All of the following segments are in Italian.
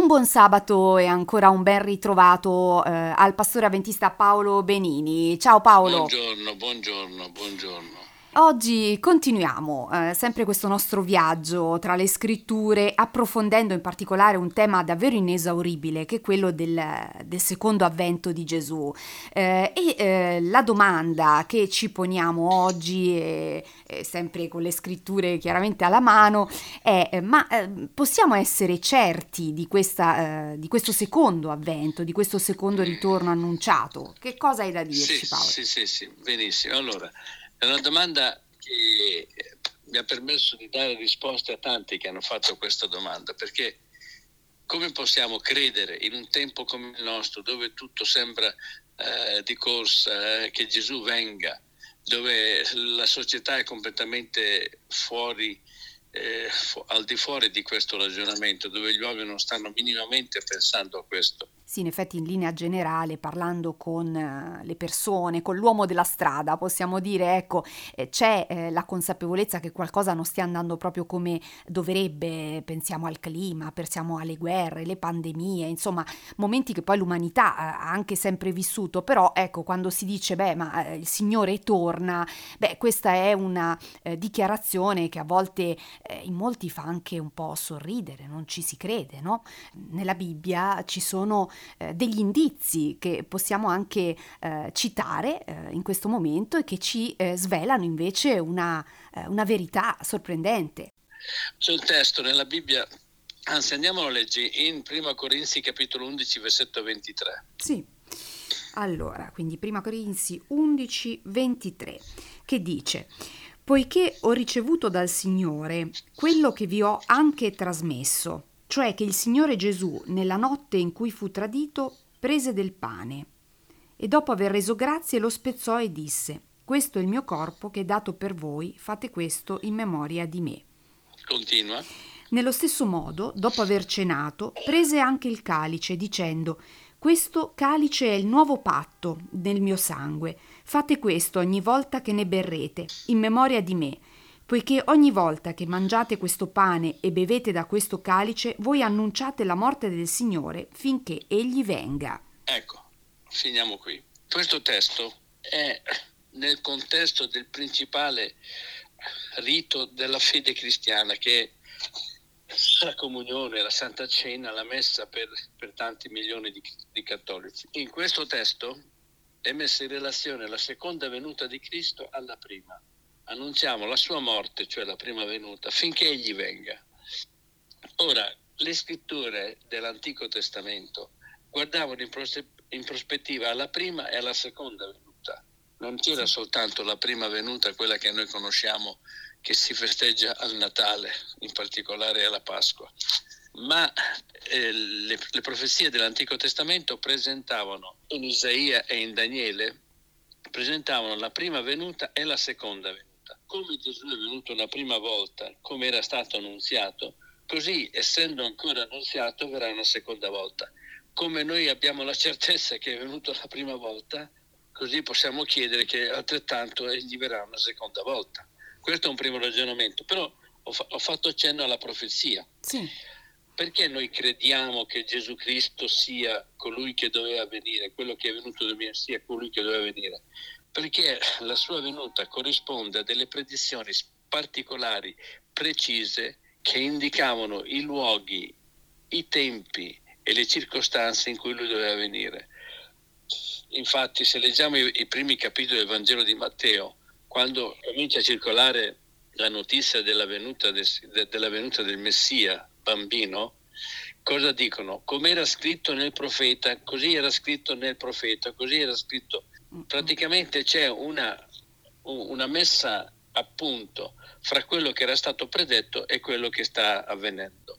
Un buon sabato e ancora un ben ritrovato eh, al pastore avventista Paolo Benini. Ciao Paolo. Buongiorno, buongiorno, buongiorno. Oggi continuiamo eh, sempre questo nostro viaggio tra le scritture, approfondendo in particolare un tema davvero inesauribile, che è quello del, del secondo avvento di Gesù. Eh, e eh, la domanda che ci poniamo oggi, e, e sempre con le scritture chiaramente alla mano, è: eh, ma eh, possiamo essere certi di, questa, eh, di, questo secondo avvento, di questo secondo ritorno annunciato? Che cosa hai da dirci, sì, Paolo? Sì, sì, sì, benissimo. Allora. È una domanda che mi ha permesso di dare risposte a tanti che hanno fatto questa domanda, perché come possiamo credere in un tempo come il nostro, dove tutto sembra eh, di corsa, eh, che Gesù venga, dove la società è completamente fuori, eh, fu- al di fuori di questo ragionamento, dove gli uomini non stanno minimamente pensando a questo? Sì, in effetti in linea generale, parlando con uh, le persone, con l'uomo della strada, possiamo dire, ecco, eh, c'è eh, la consapevolezza che qualcosa non stia andando proprio come dovrebbe, pensiamo al clima, pensiamo alle guerre, le pandemie, insomma, momenti che poi l'umanità ha anche sempre vissuto, però ecco, quando si dice, beh, ma eh, il Signore torna, beh, questa è una eh, dichiarazione che a volte eh, in molti fa anche un po' sorridere, non ci si crede, no? Nella Bibbia ci sono eh, degli indizi che possiamo anche eh, citare eh, in questo momento e che ci eh, svelano invece una, eh, una verità sorprendente. Sul testo nella Bibbia Anzi, andiamo a leggere in 1 Corinzi capitolo 11, versetto 23. Sì. Allora, quindi 1 Corinzi 11, 23, che dice: Poiché ho ricevuto dal Signore quello che vi ho anche trasmesso, cioè che il Signore Gesù, nella notte in cui fu tradito, prese del pane e dopo aver reso grazie lo spezzò e disse, questo è il mio corpo che è dato per voi, fate questo in memoria di me. Continua. Nello stesso modo, dopo aver cenato, prese anche il calice, dicendo, questo calice è il nuovo patto nel mio sangue. Fate questo ogni volta che ne berrete, in memoria di me poiché ogni volta che mangiate questo pane e bevete da questo calice, voi annunciate la morte del Signore finché Egli venga. Ecco, finiamo qui. Questo testo è nel contesto del principale rito della fede cristiana che è la comunione, la Santa Cena, la messa per, per tanti milioni di, di cattolici. In questo testo è messa in relazione la seconda venuta di Cristo alla prima annunziamo la sua morte, cioè la prima venuta, finché egli venga. Ora, le scritture dell'Antico Testamento guardavano in, pros- in prospettiva alla prima e alla seconda venuta. Non c'era soltanto la prima venuta, quella che noi conosciamo, che si festeggia al Natale, in particolare alla Pasqua, ma eh, le, le profezie dell'Antico Testamento presentavano in Isaia e in Daniele presentavano la prima venuta e la seconda venuta come Gesù è venuto la prima volta, come era stato annunziato, così essendo ancora annunziato verrà una seconda volta. Come noi abbiamo la certezza che è venuto la prima volta, così possiamo chiedere che altrettanto egli verrà una seconda volta. Questo è un primo ragionamento, però ho, fa- ho fatto cenno alla profezia. Sì. Perché noi crediamo che Gesù Cristo sia colui che doveva venire, quello che è venuto da me sia colui che doveva venire? Perché la sua venuta corrisponde a delle predizioni particolari, precise, che indicavano i luoghi, i tempi e le circostanze in cui lui doveva venire. Infatti, se leggiamo i, i primi capitoli del Vangelo di Matteo, quando comincia a circolare la notizia della venuta, de, de, della venuta del Messia bambino, cosa dicono? Come era scritto nel profeta, così era scritto nel profeta, così era scritto praticamente c'è una, una messa a punto fra quello che era stato predetto e quello che sta avvenendo.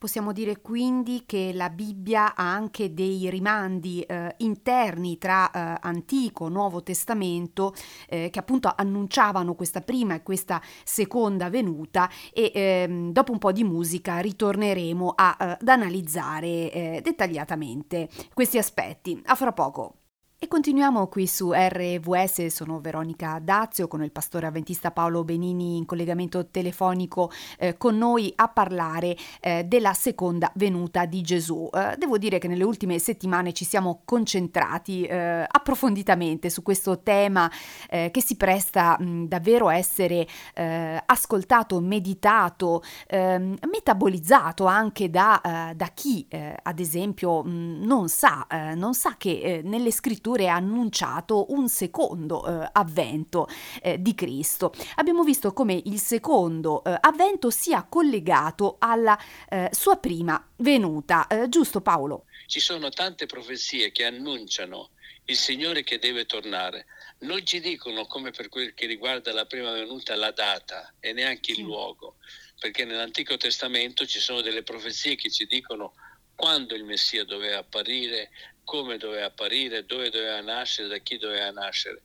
Possiamo dire quindi che la Bibbia ha anche dei rimandi eh, interni tra eh, Antico e Nuovo Testamento eh, che appunto annunciavano questa prima e questa seconda venuta e ehm, dopo un po' di musica ritorneremo a, eh, ad analizzare eh, dettagliatamente questi aspetti. A fra poco. E continuiamo qui su RVS, sono Veronica Dazio con il pastore avventista Paolo Benini in collegamento telefonico eh, con noi a parlare eh, della seconda venuta di Gesù. Eh, devo dire che nelle ultime settimane ci siamo concentrati eh, approfonditamente su questo tema eh, che si presta mh, davvero a essere eh, ascoltato, meditato, ehm, metabolizzato anche da, da chi ad esempio mh, non sa, non sa che nelle scritture addirittura ha annunciato un secondo eh, avvento eh, di Cristo. Abbiamo visto come il secondo eh, avvento sia collegato alla eh, sua prima venuta, eh, giusto Paolo? Ci sono tante profezie che annunciano il Signore che deve tornare. Non ci dicono, come per quel che riguarda la prima venuta, la data e neanche il sì. luogo, perché nell'Antico Testamento ci sono delle profezie che ci dicono quando il Messia doveva apparire, come doveva apparire, dove doveva nascere, da chi doveva nascere.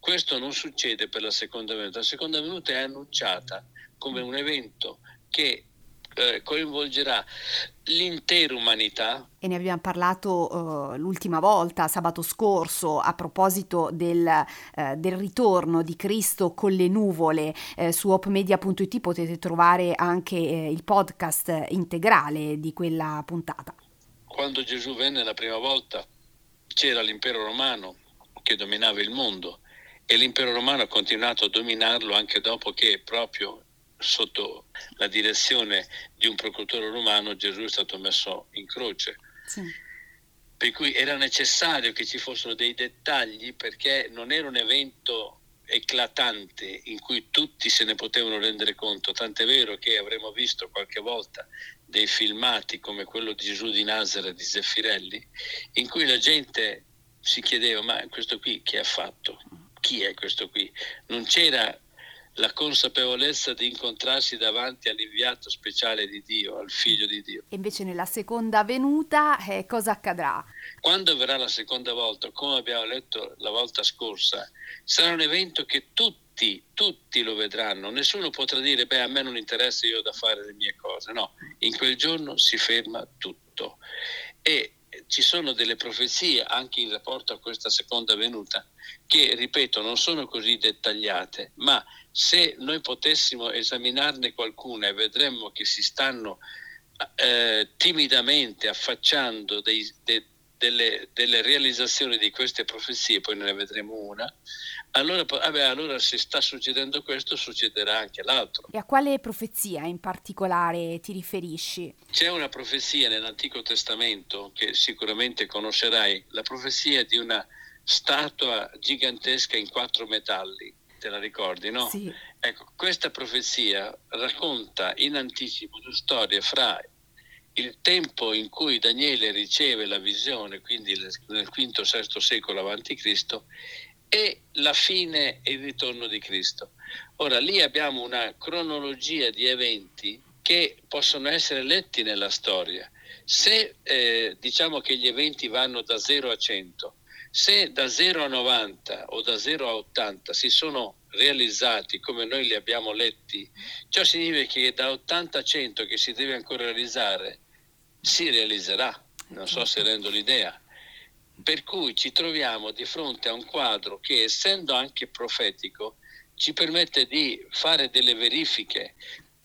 Questo non succede per la seconda venuta. La seconda venuta è annunciata come un evento che eh, coinvolgerà l'intera umanità. E ne abbiamo parlato uh, l'ultima volta, sabato scorso, a proposito del, uh, del ritorno di Cristo con le nuvole. Uh, su opmedia.it potete trovare anche il podcast integrale di quella puntata. Quando Gesù venne la prima volta c'era l'impero romano che dominava il mondo e l'impero romano ha continuato a dominarlo anche dopo che proprio sotto la direzione di un procuratore romano Gesù è stato messo in croce. Sì. Per cui era necessario che ci fossero dei dettagli perché non era un evento eclatante in cui tutti se ne potevano rendere conto, tant'è vero che avremo visto qualche volta dei filmati come quello di Gesù di Nazareth di Zeffirelli, in cui la gente si chiedeva ma questo qui chi ha fatto? Chi è questo qui? Non c'era la consapevolezza di incontrarsi davanti all'inviato speciale di Dio, al figlio di Dio. E invece nella seconda venuta eh, cosa accadrà? Quando verrà la seconda volta, come abbiamo letto la volta scorsa, sarà un evento che tutti, tutti lo vedranno, nessuno potrà dire beh a me non interessa io da fare le mie cose, no, in quel giorno si ferma tutto. E ci sono delle profezie anche in rapporto a questa seconda venuta che, ripeto, non sono così dettagliate, ma se noi potessimo esaminarne qualcuna e vedremmo che si stanno eh, timidamente affacciando dei, de, delle, delle, realizzazioni di queste profezie, poi ne vedremo una, allora, vabbè, allora se sta succedendo questo succederà anche l'altro. E a quale profezia in particolare ti riferisci? C'è una profezia nell'Antico Testamento che sicuramente conoscerai, la profezia di una statua gigantesca in quattro metalli te la ricordi, no? Sì. Ecco, questa profezia racconta in anticipo una storia fra il tempo in cui Daniele riceve la visione, quindi nel V-VI secolo a.C., e la fine e il ritorno di Cristo. Ora, lì abbiamo una cronologia di eventi che possono essere letti nella storia. Se eh, diciamo che gli eventi vanno da 0 a 100, se da 0 a 90 o da 0 a 80 si sono realizzati come noi li abbiamo letti, ciò significa che da 80 a 100 che si deve ancora realizzare si realizzerà, non so se rendo l'idea. Per cui ci troviamo di fronte a un quadro che, essendo anche profetico, ci permette di fare delle verifiche,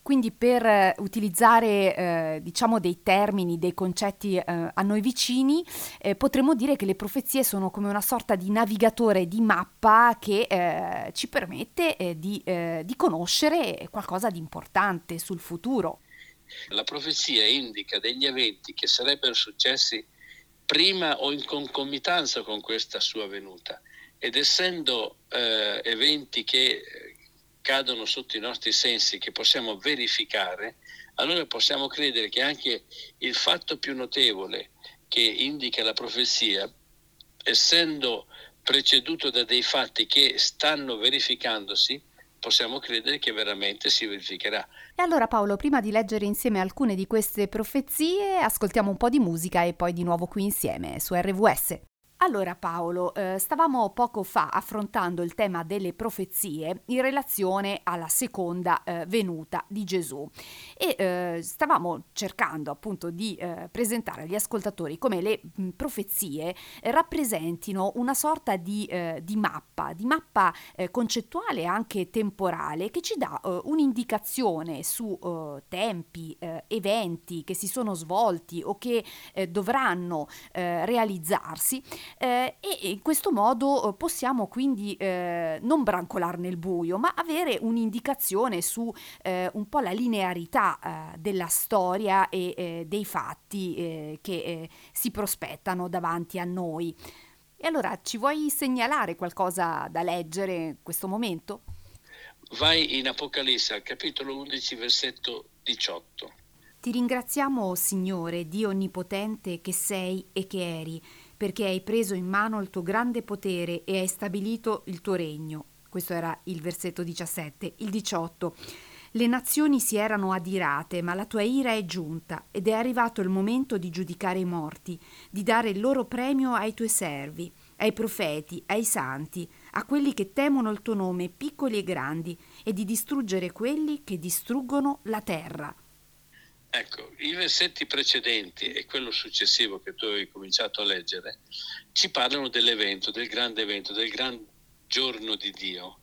quindi per eh, utilizzare eh, diciamo dei termini, dei concetti eh, a noi vicini, eh, potremmo dire che le profezie sono come una sorta di navigatore di mappa che eh, ci permette eh, di, di conoscere qualcosa di importante sul futuro. La profezia indica degli eventi che sarebbero successi prima o in concomitanza con questa sua venuta. Ed essendo eventi che cadono sotto i nostri sensi, che possiamo verificare, allora possiamo credere che anche il fatto più notevole che indica la profezia, essendo preceduto da dei fatti che stanno verificandosi, possiamo credere che veramente si verificherà. E allora Paolo, prima di leggere insieme alcune di queste profezie, ascoltiamo un po' di musica e poi di nuovo qui insieme su RVS. Allora Paolo, eh, stavamo poco fa affrontando il tema delle profezie in relazione alla seconda eh, venuta di Gesù. E eh, stavamo cercando appunto di presentare agli ascoltatori come le mh, profezie rappresentino una sorta di, di mappa, di mappa concettuale e anche temporale che ci dà un'indicazione su tempi, eventi che si sono svolti o che dovranno realizzarsi eh, e in questo modo eh, possiamo quindi eh, non brancolare nel buio, ma avere un'indicazione su eh, un po' la linearità eh, della storia e eh, dei fatti che si prospettano davanti a noi. E allora ci vuoi segnalare qualcosa da leggere in questo momento? Vai in Apocalisse al capitolo 11, versetto 18. Ti ringraziamo, Signore, Dio Onnipotente, che sei e che eri perché hai preso in mano il tuo grande potere e hai stabilito il tuo regno. Questo era il versetto 17. Il 18. Le nazioni si erano adirate, ma la tua ira è giunta ed è arrivato il momento di giudicare i morti, di dare il loro premio ai tuoi servi, ai profeti, ai santi, a quelli che temono il tuo nome, piccoli e grandi, e di distruggere quelli che distruggono la terra. Ecco, i versetti precedenti e quello successivo che tu hai cominciato a leggere ci parlano dell'evento, del grande evento, del gran giorno di Dio.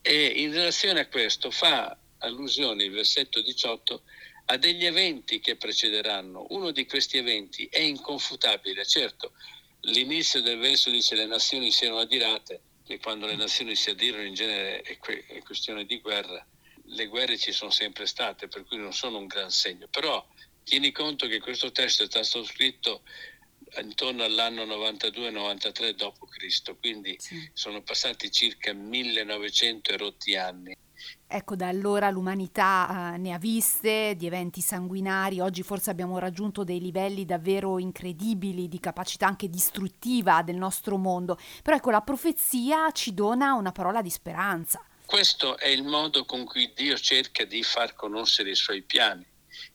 E in relazione a questo fa allusione il versetto 18 a degli eventi che precederanno. Uno di questi eventi è inconfutabile, certo, l'inizio del verso dice le nazioni siano adirate, che quando le nazioni si adirano in genere è, que- è questione di guerra le guerre ci sono sempre state, per cui non sono un gran segno. Però tieni conto che questo testo è stato scritto intorno all'anno 92-93 d.C., quindi sì. sono passati circa 1900 e rotti anni. Ecco, da allora l'umanità uh, ne ha viste di eventi sanguinari, oggi forse abbiamo raggiunto dei livelli davvero incredibili di capacità anche distruttiva del nostro mondo, però ecco la profezia ci dona una parola di speranza. Questo è il modo con cui Dio cerca di far conoscere i suoi piani.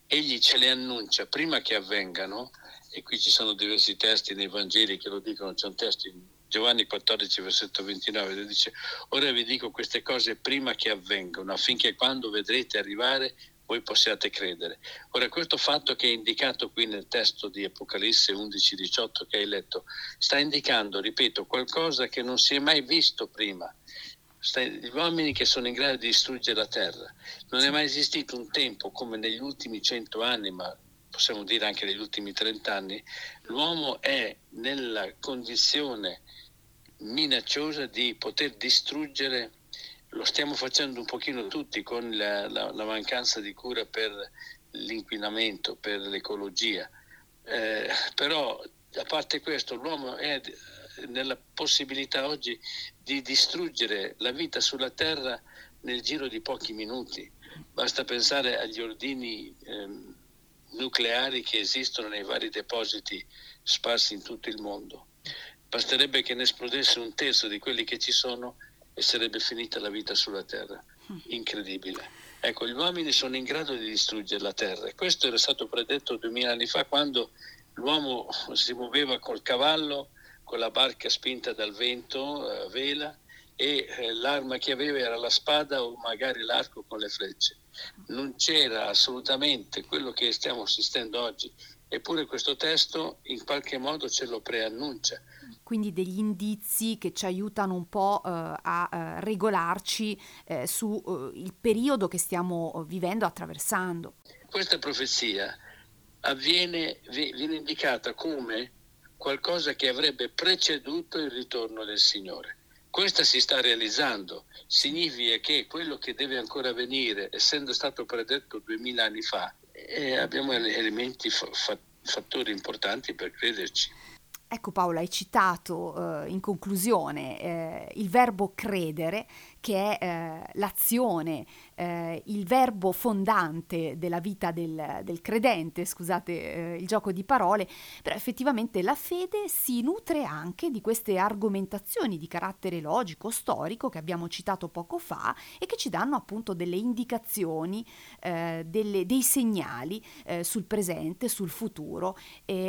Egli ce le annuncia prima che avvengano, e qui ci sono diversi testi nei Vangeli che lo dicono, c'è un testo in Giovanni 14, versetto 29, dove dice, ora vi dico queste cose prima che avvengano, affinché quando vedrete arrivare voi possiate credere. Ora, questo fatto che è indicato qui nel testo di Apocalisse 11, 18 che hai letto, sta indicando, ripeto, qualcosa che non si è mai visto prima gli uomini che sono in grado di distruggere la terra. Non è mai esistito un tempo come negli ultimi cento anni, ma possiamo dire anche negli ultimi trent'anni, l'uomo è nella condizione minacciosa di poter distruggere, lo stiamo facendo un pochino tutti con la, la, la mancanza di cura per l'inquinamento, per l'ecologia, eh, però a parte questo l'uomo è nella possibilità oggi di distruggere la vita sulla Terra nel giro di pochi minuti. Basta pensare agli ordini eh, nucleari che esistono nei vari depositi sparsi in tutto il mondo. Basterebbe che ne esplodesse un terzo di quelli che ci sono e sarebbe finita la vita sulla Terra. Incredibile. Ecco, gli uomini sono in grado di distruggere la Terra. Questo era stato predetto duemila anni fa quando l'uomo si muoveva col cavallo con la barca spinta dal vento a vela e eh, l'arma che aveva era la spada o magari l'arco con le frecce. Non c'era assolutamente quello che stiamo assistendo oggi, eppure questo testo in qualche modo ce lo preannuncia. Quindi degli indizi che ci aiutano un po' eh, a eh, regolarci eh, sul eh, periodo che stiamo vivendo, attraversando. Questa profezia avviene, viene indicata come qualcosa che avrebbe preceduto il ritorno del Signore. Questa si sta realizzando, significa che quello che deve ancora venire, essendo stato predetto duemila anni fa, eh, abbiamo elementi, fattori importanti per crederci. Ecco Paola, hai citato eh, in conclusione eh, il verbo credere che è eh, l'azione, eh, il verbo fondante della vita del, del credente, scusate eh, il gioco di parole, però effettivamente la fede si nutre anche di queste argomentazioni di carattere logico, storico che abbiamo citato poco fa e che ci danno appunto delle indicazioni, eh, delle, dei segnali eh, sul presente, sul futuro,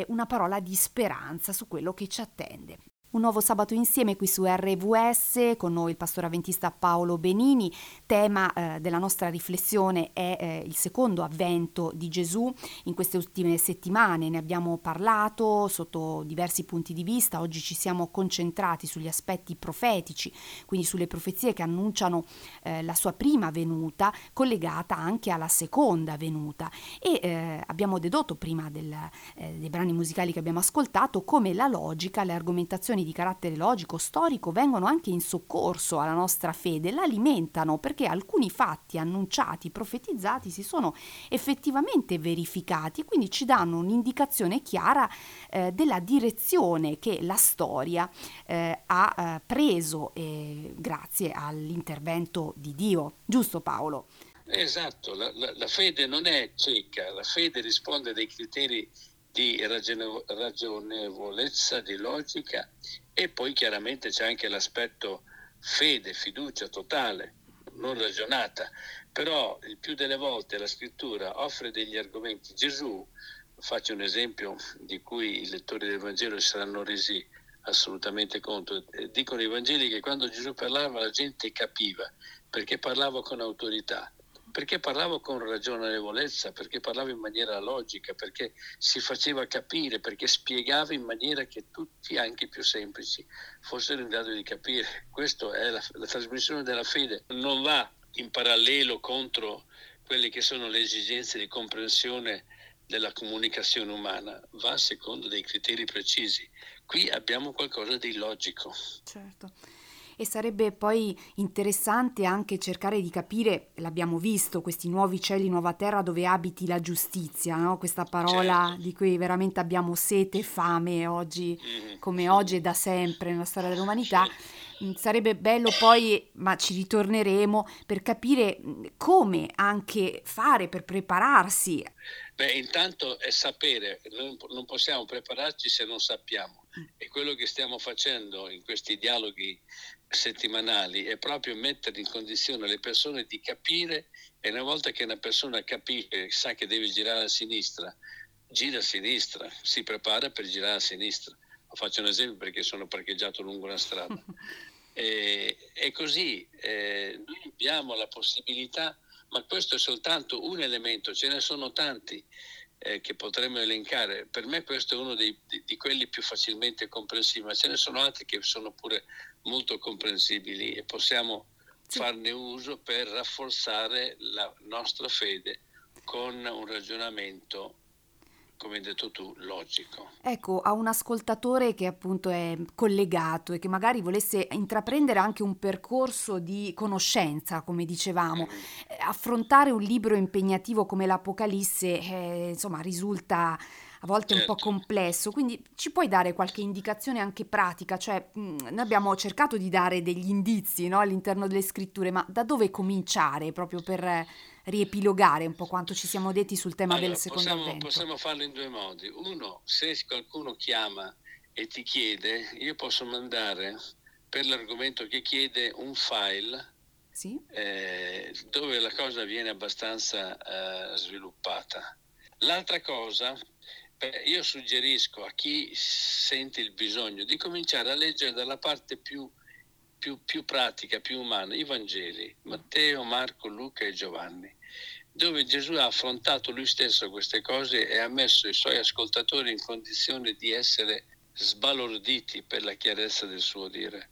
una parola di speranza su quello che ci attende. Un nuovo sabato insieme qui su RVS, con noi il pastore avventista Paolo Benini. Tema eh, della nostra riflessione è eh, il secondo avvento di Gesù. In queste ultime settimane ne abbiamo parlato sotto diversi punti di vista. Oggi ci siamo concentrati sugli aspetti profetici, quindi sulle profezie che annunciano eh, la sua prima venuta, collegata anche alla seconda venuta. E eh, abbiamo dedotto prima del, eh, dei brani musicali che abbiamo ascoltato come la logica, le argomentazioni di carattere logico, storico, vengono anche in soccorso alla nostra fede, la alimentano perché alcuni fatti annunciati, profetizzati si sono effettivamente verificati e quindi ci danno un'indicazione chiara eh, della direzione che la storia eh, ha eh, preso grazie all'intervento di Dio. Giusto Paolo? Esatto, la, la, la, fede non è cieca, la fede risponde a dei criteri di ragionevolezza, di logica e poi chiaramente c'è anche l'aspetto fede, fiducia totale, non ragionata, però il più delle volte la scrittura offre degli argomenti. Gesù, faccio un esempio di cui i lettori del Vangelo saranno resi assolutamente conto, dicono i Vangeli che quando Gesù parlava la gente capiva perché parlava con autorità perché parlavo con ragionevolezza, perché parlavo in maniera logica, perché si faceva capire, perché spiegava in maniera che tutti, anche i più semplici, fossero in grado di capire. Questa è la, la trasmissione della fede. Non va in parallelo contro quelle che sono le esigenze di comprensione della comunicazione umana, va secondo dei criteri precisi. Qui abbiamo qualcosa di logico. Certo e sarebbe poi interessante anche cercare di capire, l'abbiamo visto, questi nuovi cieli, nuova terra dove abiti la giustizia, no? questa parola certo. di cui veramente abbiamo sete e fame oggi, mm-hmm. come oggi e da sempre nella storia dell'umanità. Certo. Mm, sarebbe bello poi, ma ci ritorneremo, per capire mm, come anche fare per prepararsi. Beh, intanto è sapere, non, non possiamo prepararci se non sappiamo. Mm. E quello che stiamo facendo in questi dialoghi settimanali è proprio mettere in condizione le persone di capire e una volta che una persona capisce, sa che deve girare a sinistra, gira a sinistra, si prepara per girare a sinistra. Faccio un esempio perché sono parcheggiato lungo una strada. E, e così eh, noi abbiamo la possibilità, ma questo è soltanto un elemento, ce ne sono tanti eh, che potremmo elencare. Per me questo è uno dei, di, di, quelli più facilmente comprensibili, ma ce ne sono altri che sono pure molto comprensibili e possiamo sì. farne uso per rafforzare la nostra fede con un ragionamento come hai detto tu, logico. Ecco, a un ascoltatore che appunto è collegato e che magari volesse intraprendere anche un percorso di conoscenza, come dicevamo, mm. Affrontare un libro impegnativo come l'Apocalisse, eh, insomma, risulta a volte certo. un po' certo. complesso, quindi ci puoi dare qualche indicazione anche pratica, cioè mh, mm, noi abbiamo cercato di dare degli indizi no, all'interno delle scritture, ma da dove cominciare proprio per riepilogare un po' quanto ci siamo detti sul tema allora, del secondo possiamo, avvento? Possiamo farlo in due modi. Uno, se qualcuno chiama e ti chiede, io posso mandare per l'argomento che chiede un file sì. eh, dove la cosa viene abbastanza eh, sviluppata. L'altra cosa, beh, io suggerisco a chi sente il bisogno di cominciare a leggere dalla parte più più, più pratica, più umana, i Vangeli, Matteo, Marco, Luca e Giovanni, dove Gesù ha affrontato lui stesso queste cose e ha messo i suoi ascoltatori in condizione di essere sbalorditi per la chiarezza del suo dire.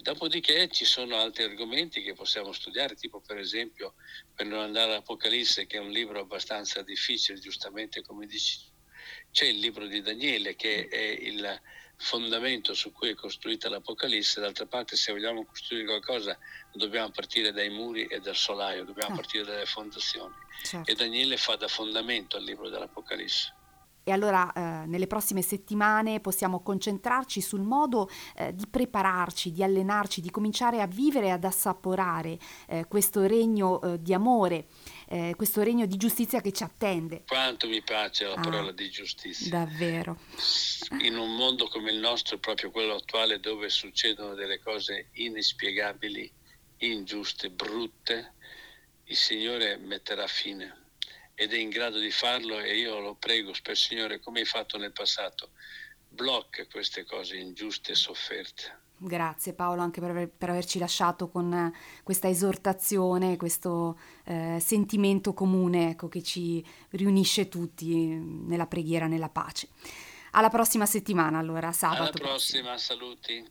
Dopodiché ci sono altri argomenti che possiamo studiare, tipo per esempio per non andare all'Apocalisse, che è un libro abbastanza difficile, giustamente come dici, c'è il libro di Daniele che è il, fondamento su cui è costruita l'Apocalisse, d'altra parte se vogliamo costruire qualcosa dobbiamo partire dai muri e dal solaio, dobbiamo ah. partire dalle fondazioni. Certo. E Daniele fa da fondamento al libro dell'Apocalisse. E allora eh, nelle prossime settimane possiamo concentrarci sul modo eh, di prepararci, di allenarci, di cominciare a vivere e ad assaporare eh, questo regno eh, di amore, eh, questo regno di giustizia che ci attende. Quanto mi piace la ah, parola di giustizia. Davvero. In un mondo come il nostro, proprio quello attuale, dove succedono delle cose inspiegabili, ingiuste, brutte, il Signore metterà fine ed è in grado di farlo e io lo prego, per Signore, come hai fatto nel passato, blocca queste cose ingiuste e sofferte. Grazie Paolo anche per, aver, per, averci lasciato con questa esortazione, questo eh, sentimento comune ecco, che ci riunisce tutti nella preghiera, nella pace. Alla prossima settimana allora, sabato. Alla prossima, saluti.